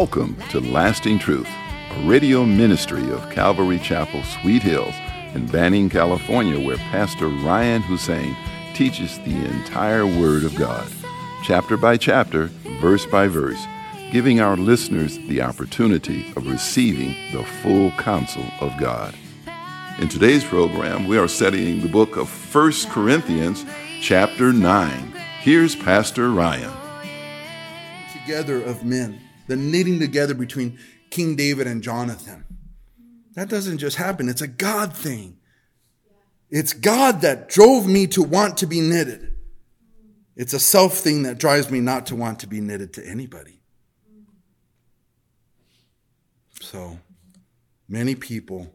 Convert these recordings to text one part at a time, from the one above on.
Welcome to Lasting Truth, a radio ministry of Calvary Chapel, Sweet Hills, in Banning, California, where Pastor Ryan Hussein teaches the entire Word of God, chapter by chapter, verse by verse, giving our listeners the opportunity of receiving the full counsel of God. In today's program, we are studying the book of 1 Corinthians, chapter 9. Here's Pastor Ryan. Together of men the knitting together between King David and Jonathan. That doesn't just happen, it's a God thing. It's God that drove me to want to be knitted. It's a self thing that drives me not to want to be knitted to anybody. So, many people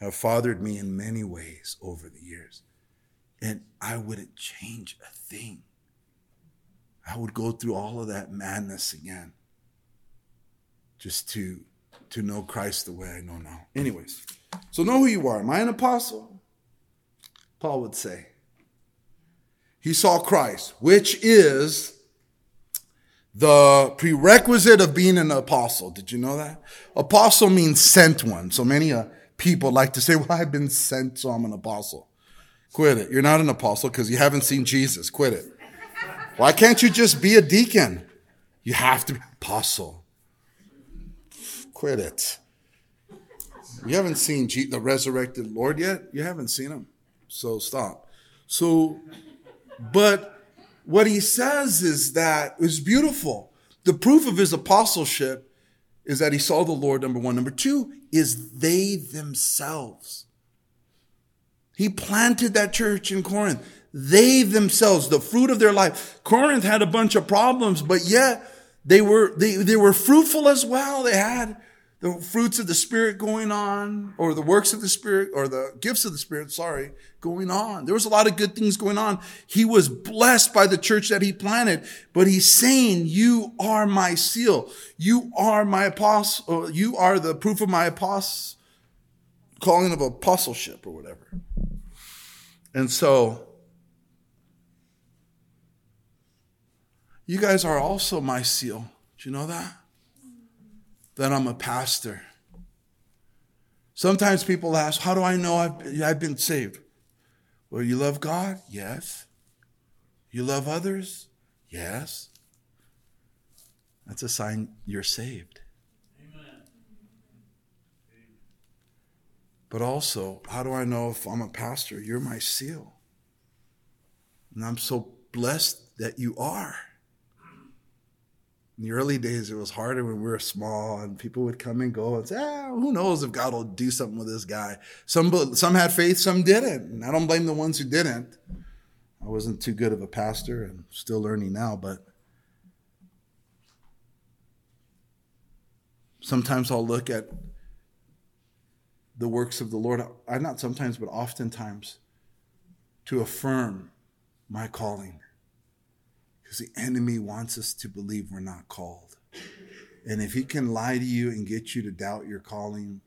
have fathered me in many ways over the years, and I wouldn't change a thing. I would go through all of that madness again just to to know Christ the way I know now. Anyways, so know who you are. Am I an apostle? Paul would say. He saw Christ, which is the prerequisite of being an apostle. Did you know that? Apostle means sent one. So many uh, people like to say, well, I've been sent, so I'm an apostle. Quit it. You're not an apostle because you haven't seen Jesus. Quit it. Why can't you just be a deacon? You have to be apostle. Quit it. You haven't seen the resurrected Lord yet? You haven't seen him. So stop. So, but what he says is that it's beautiful. The proof of his apostleship is that he saw the Lord, number one. Number two is they themselves. He planted that church in Corinth. They themselves, the fruit of their life. Corinth had a bunch of problems, but yet they were, they, they were fruitful as well. They had the fruits of the Spirit going on, or the works of the Spirit, or the gifts of the Spirit, sorry, going on. There was a lot of good things going on. He was blessed by the church that he planted, but he's saying, you are my seal. You are my apostle. You are the proof of my apostle, calling of apostleship or whatever. And so, you guys are also my seal. Do you know that? That I'm a pastor. Sometimes people ask, How do I know I've, I've been saved? Well, you love God? Yes. You love others? Yes. That's a sign you're saved. Amen. But also, how do I know if I'm a pastor? You're my seal. And I'm so blessed that you are in the early days, it was harder when we were small and people would come and go and say, ah, who knows if God will do something with this guy. Some, some had faith, some didn't. And I don't blame the ones who didn't. I wasn't too good of a pastor and still learning now, but sometimes I'll look at the works of the Lord. I not sometimes, but oftentimes to affirm my calling. Because the enemy wants us to believe we're not called. And if he can lie to you and get you to doubt your calling,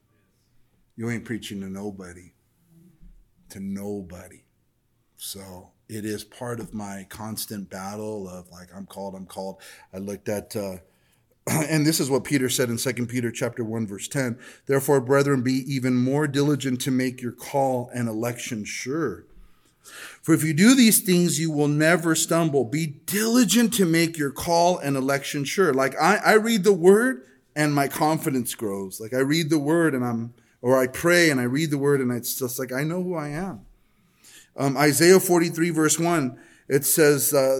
you ain't preaching to nobody. To nobody. So it is part of my constant battle of like I'm called, I'm called. I looked at uh, and this is what Peter said in 2 Peter chapter 1 verse 10. Therefore, brethren, be even more diligent to make your call and election sure. For if you do these things, you will never stumble. Be diligent to make your call and election sure. Like I, I read the word and my confidence grows. Like I read the word and I'm, or I pray and I read the word and it's just like, I know who I am. Um, Isaiah 43 verse 1, it says, uh,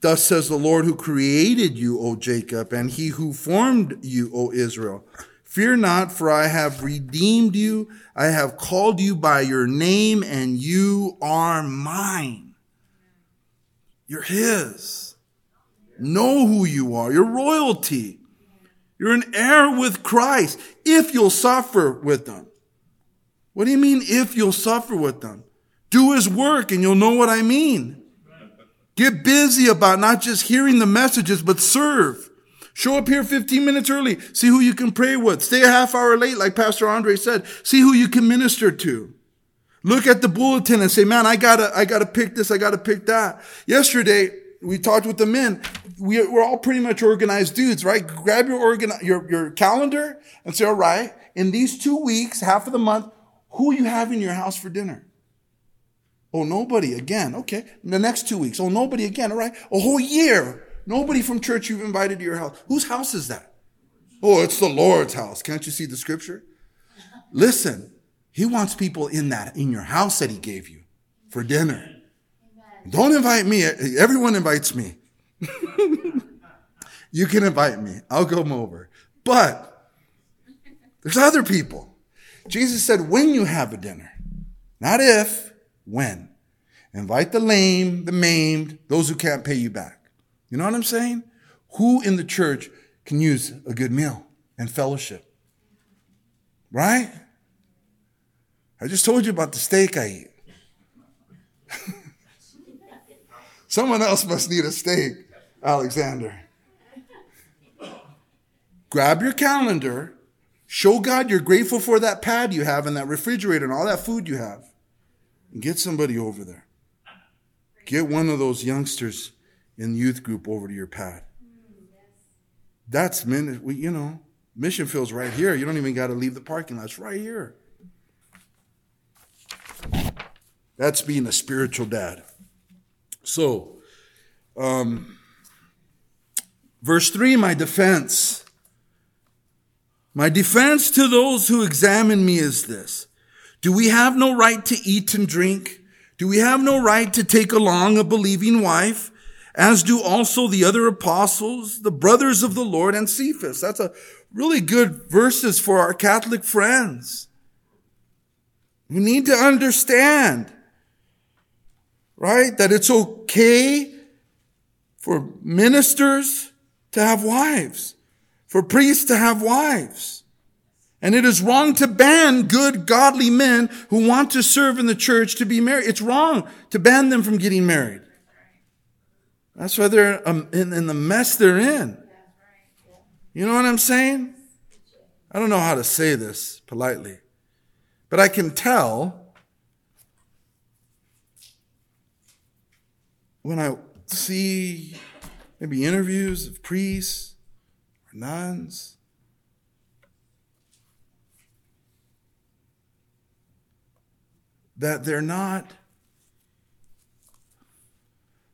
Thus says the Lord who created you, O Jacob, and he who formed you, O Israel. Fear not, for I have redeemed you. I have called you by your name, and you are mine. You're His. Know who you are. You're royalty. You're an heir with Christ if you'll suffer with them. What do you mean if you'll suffer with them? Do His work and you'll know what I mean. Get busy about not just hearing the messages, but serve. Show up here 15 minutes early. See who you can pray with. Stay a half hour late, like Pastor Andre said. See who you can minister to. Look at the bulletin and say, man, I gotta, I gotta pick this. I gotta pick that. Yesterday, we talked with the men. We, we're all pretty much organized dudes, right? Grab your organ, your, your calendar and say, all right, in these two weeks, half of the month, who you have in your house for dinner? Oh, nobody again. Okay. In the next two weeks. Oh, nobody again. All right. A whole year. Nobody from church you've invited to your house. Whose house is that? Oh, it's the Lord's house. Can't you see the scripture? Listen, he wants people in that, in your house that he gave you for dinner. Don't invite me. Everyone invites me. you can invite me. I'll come over. But there's other people. Jesus said, when you have a dinner, not if, when. Invite the lame, the maimed, those who can't pay you back. You know what I'm saying? Who in the church can use a good meal and fellowship? Right? I just told you about the steak I eat. Someone else must need a steak, Alexander. Grab your calendar, show God you're grateful for that pad you have and that refrigerator and all that food you have, and get somebody over there. Get one of those youngsters in youth group over to your pad. That's minute, you know, mission field's right here. You don't even got to leave the parking lot. It's right here. That's being a spiritual dad. So, um, verse 3 my defense. My defense to those who examine me is this Do we have no right to eat and drink? Do we have no right to take along a believing wife? As do also the other apostles, the brothers of the Lord, and Cephas. That's a really good verses for our Catholic friends. We need to understand, right, that it's okay for ministers to have wives, for priests to have wives. And it is wrong to ban good, godly men who want to serve in the church to be married. It's wrong to ban them from getting married. That's why they're um, in, in the mess they're in. You know what I'm saying? I don't know how to say this politely, but I can tell when I see maybe interviews of priests or nuns. That they're not,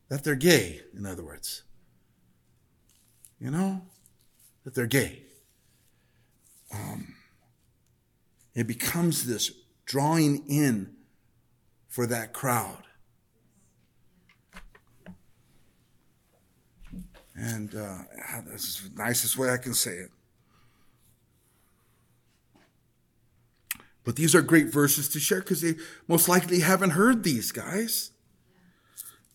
that they're gay, in other words. You know? That they're gay. Um, it becomes this drawing in for that crowd. And uh, that's the nicest way I can say it. But these are great verses to share because they most likely haven't heard these guys.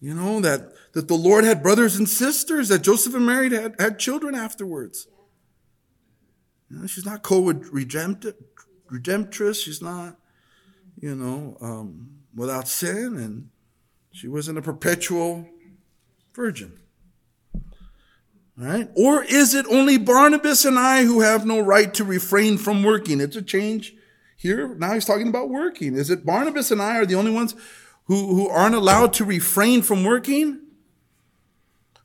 You know, that, that the Lord had brothers and sisters, that Joseph and Mary had, had children afterwards. You know, she's not co-redemptress. She's not, you know, um, without sin, and she wasn't a perpetual virgin. Right? Or is it only Barnabas and I who have no right to refrain from working? It's a change here. Now he's talking about working. Is it Barnabas and I are the only ones who, who aren't allowed to refrain from working?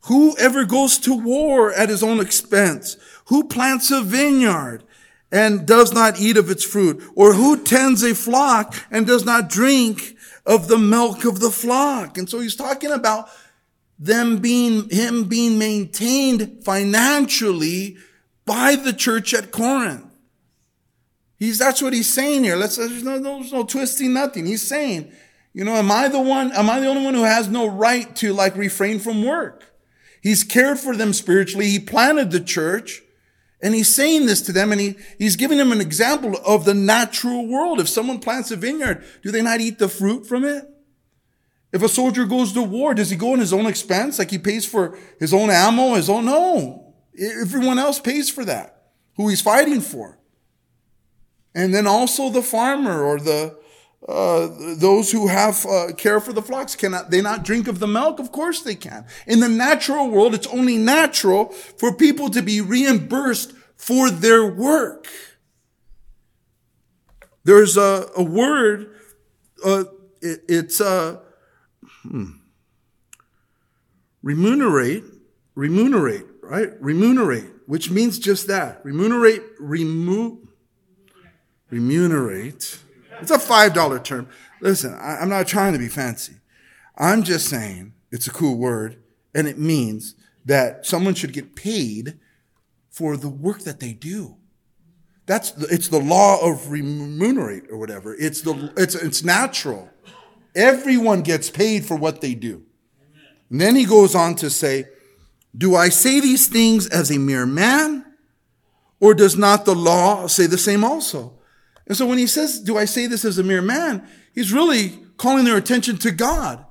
Who ever goes to war at his own expense? Who plants a vineyard and does not eat of its fruit? Or who tends a flock and does not drink of the milk of the flock? And so he's talking about them being, him being maintained financially by the church at Corinth. He's, that's what he's saying here. Let's, there's no, there's no twisting nothing. He's saying, you know, am I the one, am I the only one who has no right to like refrain from work? He's cared for them spiritually. He planted the church. And he's saying this to them and he, he's giving them an example of the natural world. If someone plants a vineyard, do they not eat the fruit from it? If a soldier goes to war, does he go on his own expense? Like he pays for his own ammo, his own? No. Everyone else pays for that, who he's fighting for. And then also the farmer or the, uh, those who have uh, care for the flocks cannot they not drink of the milk of course they can in the natural world it's only natural for people to be reimbursed for their work there's a, a word uh, it, it's uh, Hmm. remunerate, remunerate, right? Remunerate, which means just that. Remunerate, remove, remunerate. It's a $5 term. Listen, I, I'm not trying to be fancy. I'm just saying it's a cool word and it means that someone should get paid for the work that they do. That's the, it's the law of remunerate or whatever. It's the it's it's natural. Everyone gets paid for what they do. And then he goes on to say, "Do I say these things as a mere man, or does not the law say the same also?" And so when he says, "Do I say this as a mere man?" he's really calling their attention to God.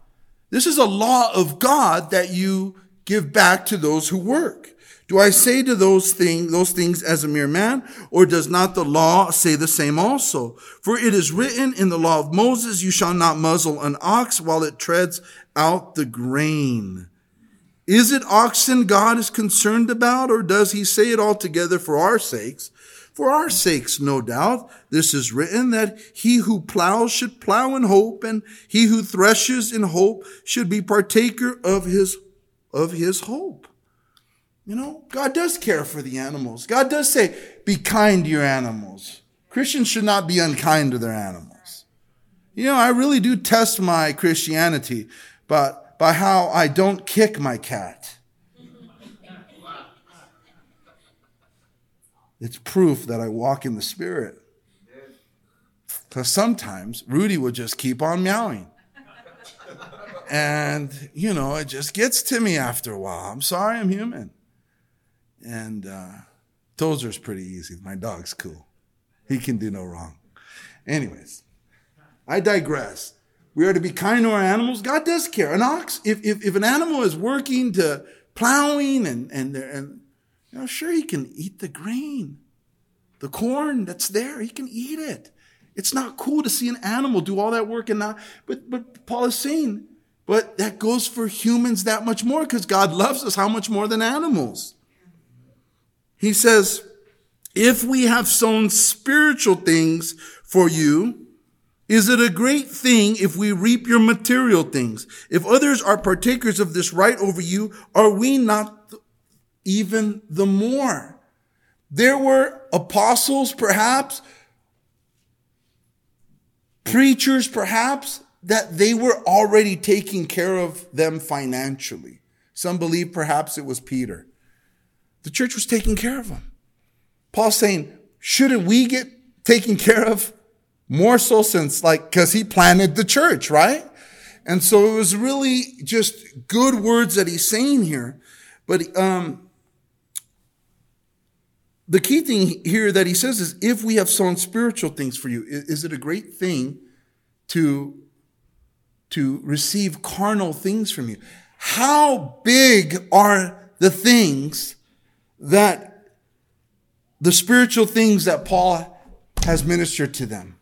This is a law of God that you give back to those who work. Do I say to those things, those things as a mere man, or does not the law say the same also? For it is written in the law of Moses, you shall not muzzle an ox while it treads out the grain. Is it oxen God is concerned about, or does he say it altogether for our sakes? For our sakes, no doubt, this is written that he who plows should plow in hope, and he who threshes in hope should be partaker of his, of his hope. You know, God does care for the animals. God does say, be kind to your animals. Christians should not be unkind to their animals. You know, I really do test my Christianity but by how I don't kick my cat. It's proof that I walk in the Spirit. Because sometimes Rudy would just keep on meowing. And, you know, it just gets to me after a while. I'm sorry, I'm human. And uh, Tozer's pretty easy. My dog's cool. He can do no wrong. Anyways, I digress. We are to be kind to our animals. God does care. An ox, if, if, if an animal is working to plowing and, and, and know, sure, he can eat the grain, the corn that's there. He can eat it. It's not cool to see an animal do all that work and not, but, but Paul is saying, but that goes for humans that much more because God loves us how much more than animals. He says, if we have sown spiritual things for you, is it a great thing if we reap your material things? If others are partakers of this right over you, are we not even the more? There were apostles, perhaps, preachers, perhaps, that they were already taking care of them financially. Some believe perhaps it was Peter. The church was taking care of them. Paul's saying, shouldn't we get taken care of more so since like, cause he planted the church, right? And so it was really just good words that he's saying here. But, um, the key thing here that he says is if we have sown spiritual things for you, is it a great thing to, to receive carnal things from you? How big are the things that the spiritual things that Paul has ministered to them.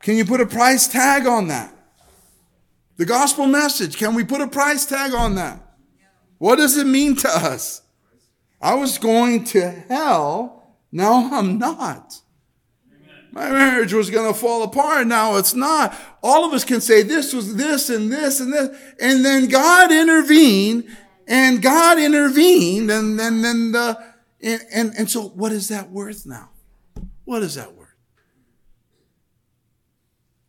Can you put a price tag on that? The gospel message, can we put a price tag on that? What does it mean to us? I was going to hell, now I'm not. My marriage was going to fall apart, now it's not. All of us can say this was this and this and this, and then God intervened and God intervened, and then then the and, and and so what is that worth now? What is that worth?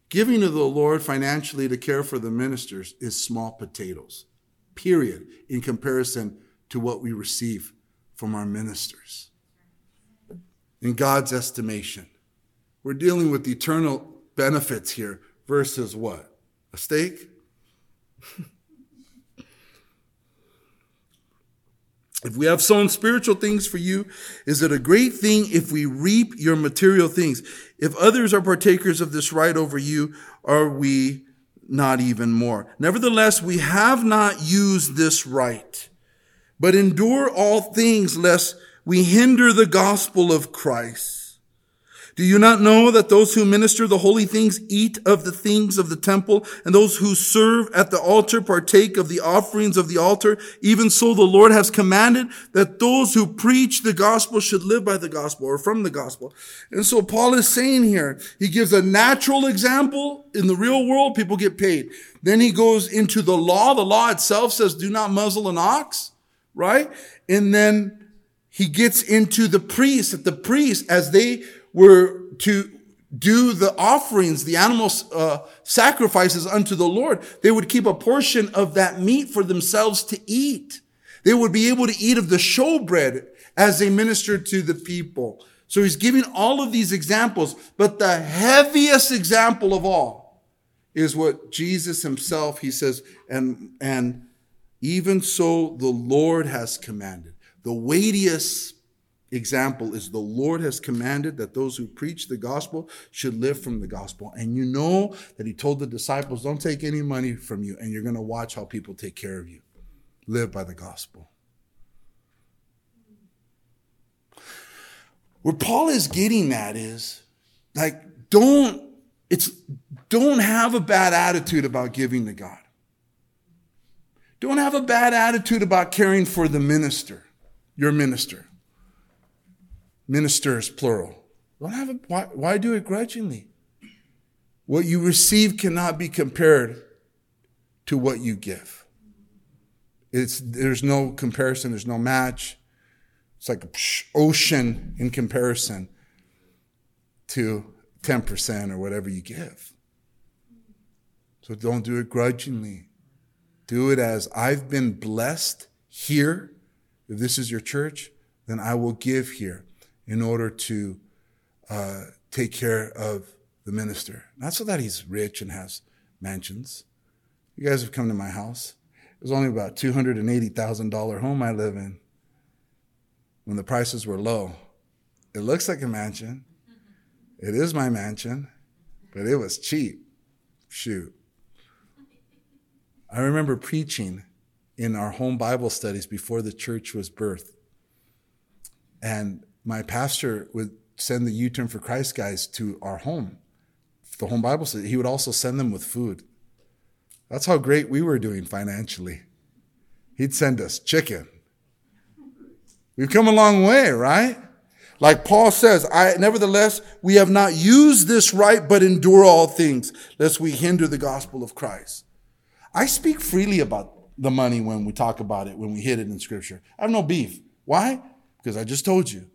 Giving to the Lord financially to care for the ministers is small potatoes, period, in comparison to what we receive from our ministers. In God's estimation, we're dealing with eternal benefits here versus what? A stake? If we have sown spiritual things for you, is it a great thing if we reap your material things? If others are partakers of this right over you, are we not even more? Nevertheless, we have not used this right, but endure all things lest we hinder the gospel of Christ. Do you not know that those who minister the holy things eat of the things of the temple, and those who serve at the altar partake of the offerings of the altar? Even so, the Lord has commanded that those who preach the gospel should live by the gospel or from the gospel. And so Paul is saying here, he gives a natural example in the real world, people get paid. Then he goes into the law. The law itself says, do not muzzle an ox, right? And then he gets into the priests, that the priests, as they were to do the offerings, the animal uh, sacrifices unto the Lord, they would keep a portion of that meat for themselves to eat. They would be able to eat of the showbread as they ministered to the people. So he's giving all of these examples, but the heaviest example of all is what Jesus himself, he says, and, and even so the Lord has commanded. The weightiest example is the Lord has commanded that those who preach the gospel should live from the gospel. And you know that he told the disciples, don't take any money from you, and you're going to watch how people take care of you. Live by the gospel. Where Paul is getting at is like, don't, it's, don't have a bad attitude about giving to God. Don't have a bad attitude about caring for the minister, your minister ministers, plural. Don't have a, why, why do it grudgingly? What you receive cannot be compared to what you give. It's, there's no comparison, there's no match. It's like an ocean in comparison to 10% or whatever you give. So don't do it grudgingly. Do it as I've been blessed here. If this is your church, then I will give here in order to uh, take care of the minister. Not so that he's rich and has mansions. You guys have come to my house. It was only about $280,000 home I live in when the prices were low. It looks like a mansion. It is my mansion, but it was cheap. Shoot. I remember preaching in our home Bible studies before the church was birthed. And my pastor would send the U Turn for Christ guys to our home, the home Bible study. He would also send them with food. That's how great we were doing financially. He'd send us chicken. We've come a long way, right? Like Paul says, I, nevertheless, we have not used this right, but endure all things, lest we hinder the gospel of Christ. I speak freely about the money when we talk about it, when we hit it in scripture. I have no beef. Why? Because I just told you.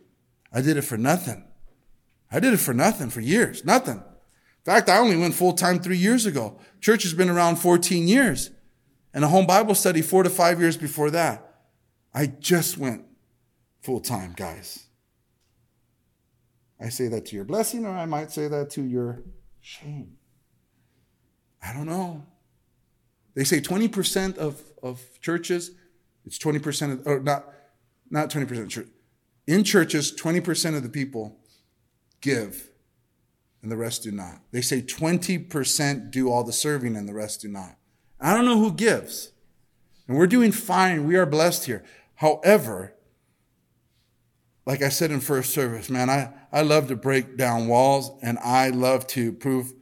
I did it for nothing. I did it for nothing for years, nothing. In fact, I only went full time three years ago. Church has been around 14 years, and a home Bible study four to five years before that. I just went full time, guys. I say that to your blessing, or I might say that to your shame. I don't know. They say 20% of, of churches, it's 20% of, or not, not 20% church, in churches, 20% of the people give and the rest do not. They say 20% do all the serving and the rest do not. I don't know who gives. And we're doing fine. We are blessed here. However, like I said in first service, man, I, I love to break down walls and I love to prove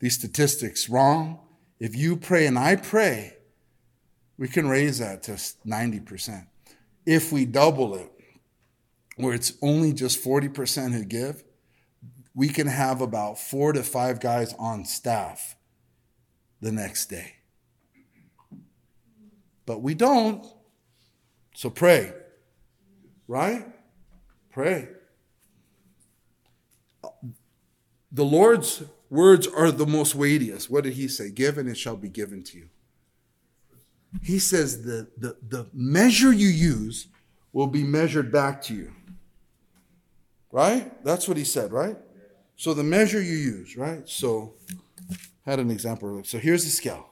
these statistics wrong. If you pray and I pray, we can raise that to 90%. If we double it, where it's only just 40% who give, we can have about four to five guys on staff the next day. But we don't. So pray. Right? Pray. Uh, the Lord's words are the most weightiest. What did he say? Give and it shall be given to you. He says the, the, the measure you use will be measured back to you. Right? That's what he said, right? So the measure you use, right? So had an example. So here's the scale.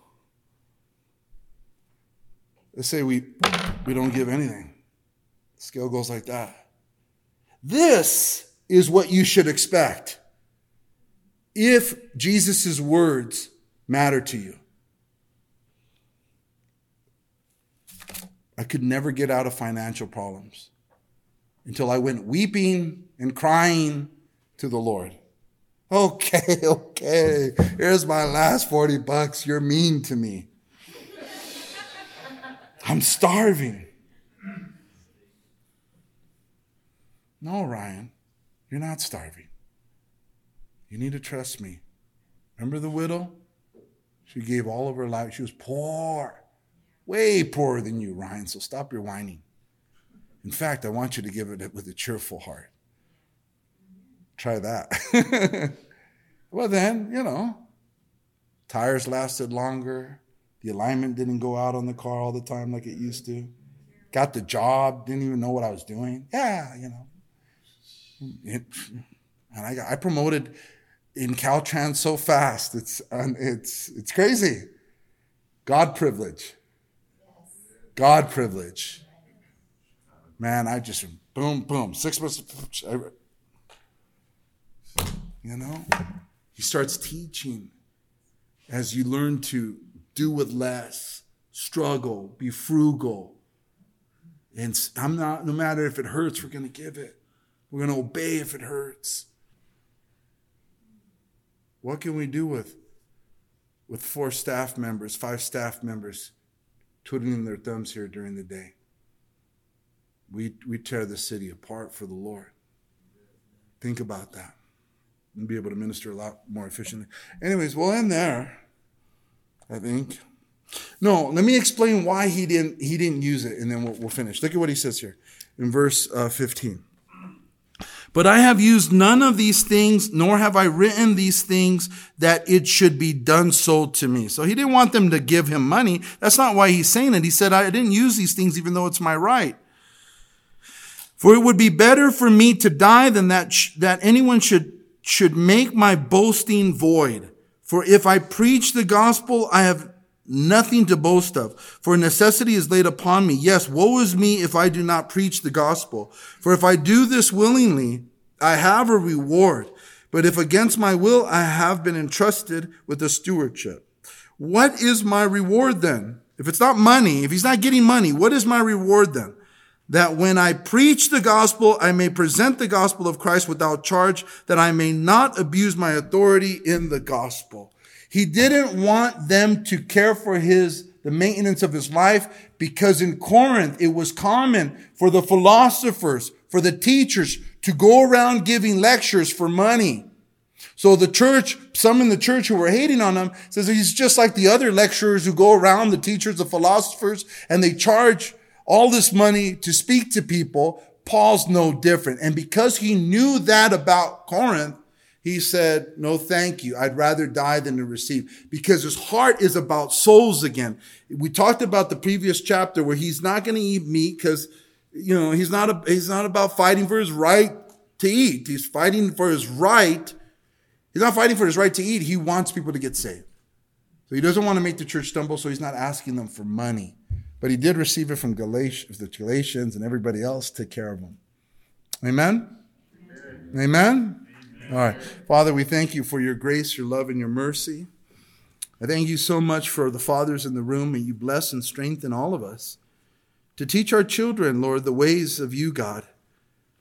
Let's say we we don't give anything. The scale goes like that. This is what you should expect if Jesus' words matter to you. I could never get out of financial problems until I went weeping and crying to the Lord. Okay, okay. Here's my last 40 bucks. You're mean to me. I'm starving. No, Ryan, you're not starving. You need to trust me. Remember the widow? She gave all of her life. She was poor, way poorer than you, Ryan. So stop your whining. In fact, I want you to give it with a cheerful heart. Try that. well, then, you know, tires lasted longer. The alignment didn't go out on the car all the time like it used to. Got the job, didn't even know what I was doing. Yeah, you know. It, and I, got, I promoted in Caltrans so fast. It's, it's, it's crazy. God privilege. God privilege. Man, I just boom, boom, six months. You know, he starts teaching as you learn to do with less, struggle, be frugal. And I'm not, no matter if it hurts, we're going to give it. We're going to obey if it hurts. What can we do with, with four staff members, five staff members twiddling their thumbs here during the day? We, we tear the city apart for the Lord. Think about that and be able to minister a lot more efficiently. Anyways, we'll end there, I think. No, let me explain why he didn't he didn't use it, and then we'll, we'll finish. Look at what he says here in verse uh, 15. But I have used none of these things, nor have I written these things that it should be done so to me. So he didn't want them to give him money. That's not why he's saying it. He said, I didn't use these things even though it's my right. For it would be better for me to die than that, sh- that anyone should, should make my boasting void. For if I preach the gospel, I have nothing to boast of. For necessity is laid upon me. Yes, woe is me if I do not preach the gospel. For if I do this willingly, I have a reward. But if against my will, I have been entrusted with a stewardship. What is my reward then? If it's not money, if he's not getting money, what is my reward then? That when I preach the gospel, I may present the gospel of Christ without charge, that I may not abuse my authority in the gospel. He didn't want them to care for his, the maintenance of his life because in Corinth, it was common for the philosophers, for the teachers to go around giving lectures for money. So the church, some in the church who were hating on him says he's just like the other lecturers who go around, the teachers, the philosophers, and they charge all this money to speak to people. Paul's no different. And because he knew that about Corinth, he said, no, thank you. I'd rather die than to receive because his heart is about souls again. We talked about the previous chapter where he's not going to eat meat because, you know, he's not, a, he's not about fighting for his right to eat. He's fighting for his right. He's not fighting for his right to eat. He wants people to get saved. So he doesn't want to make the church stumble. So he's not asking them for money, but he did receive it from Galatians, the Galatians and everybody else take care of him. Amen. Amen. Amen? All right. Father, we thank you for your grace, your love, and your mercy. I thank you so much for the fathers in the room, and you bless and strengthen all of us to teach our children, Lord, the ways of you, God.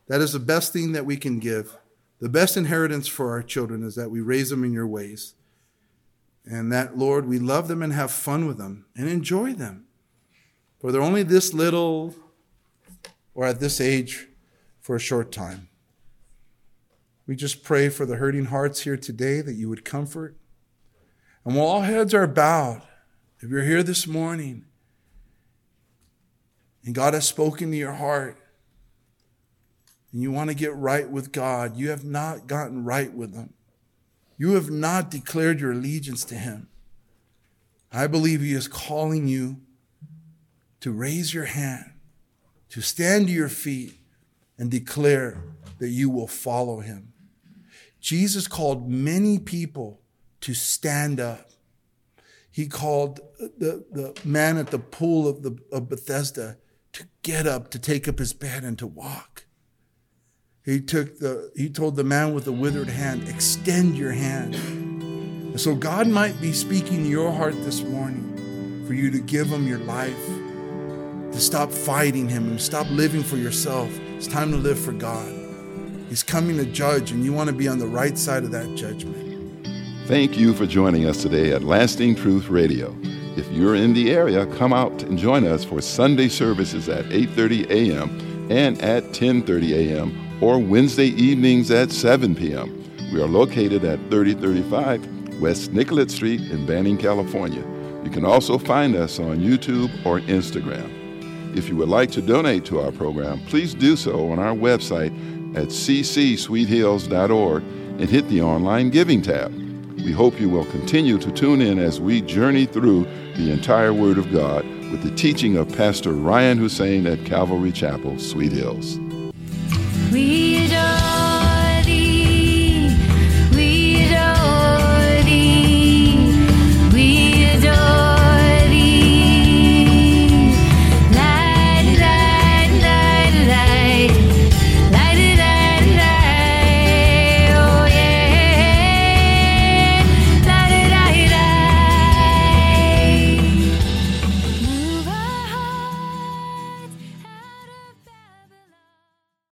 That is the best thing that we can give. The best inheritance for our children is that we raise them in your ways. And that, Lord, we love them and have fun with them and enjoy them. For they're only this little or at this age for a short time. We just pray for the hurting hearts here today that you would comfort. And while all heads are bowed, if you're here this morning and God has spoken to your heart and you want to get right with God, you have not gotten right with Him. You have not declared your allegiance to Him. I believe He is calling you to raise your hand, to stand to your feet, and declare that you will follow Him. Jesus called many people to stand up. He called the, the man at the pool of, the, of Bethesda to get up, to take up his bed, and to walk. He took the he told the man with the withered hand, extend your hand. And so God might be speaking to your heart this morning for you to give him your life, to stop fighting him and stop living for yourself. It's time to live for God. He's coming to judge, and you want to be on the right side of that judgment. Thank you for joining us today at Lasting Truth Radio. If you're in the area, come out and join us for Sunday services at 8:30 a.m. and at 10:30 a.m. or Wednesday evenings at 7 p.m. We are located at 3035 West Nicollet Street in Banning, California. You can also find us on YouTube or Instagram. If you would like to donate to our program, please do so on our website at ccsweethills.org and hit the online giving tab. We hope you will continue to tune in as we journey through the entire Word of God with the teaching of Pastor Ryan Hussein at Calvary Chapel, Sweet Hills.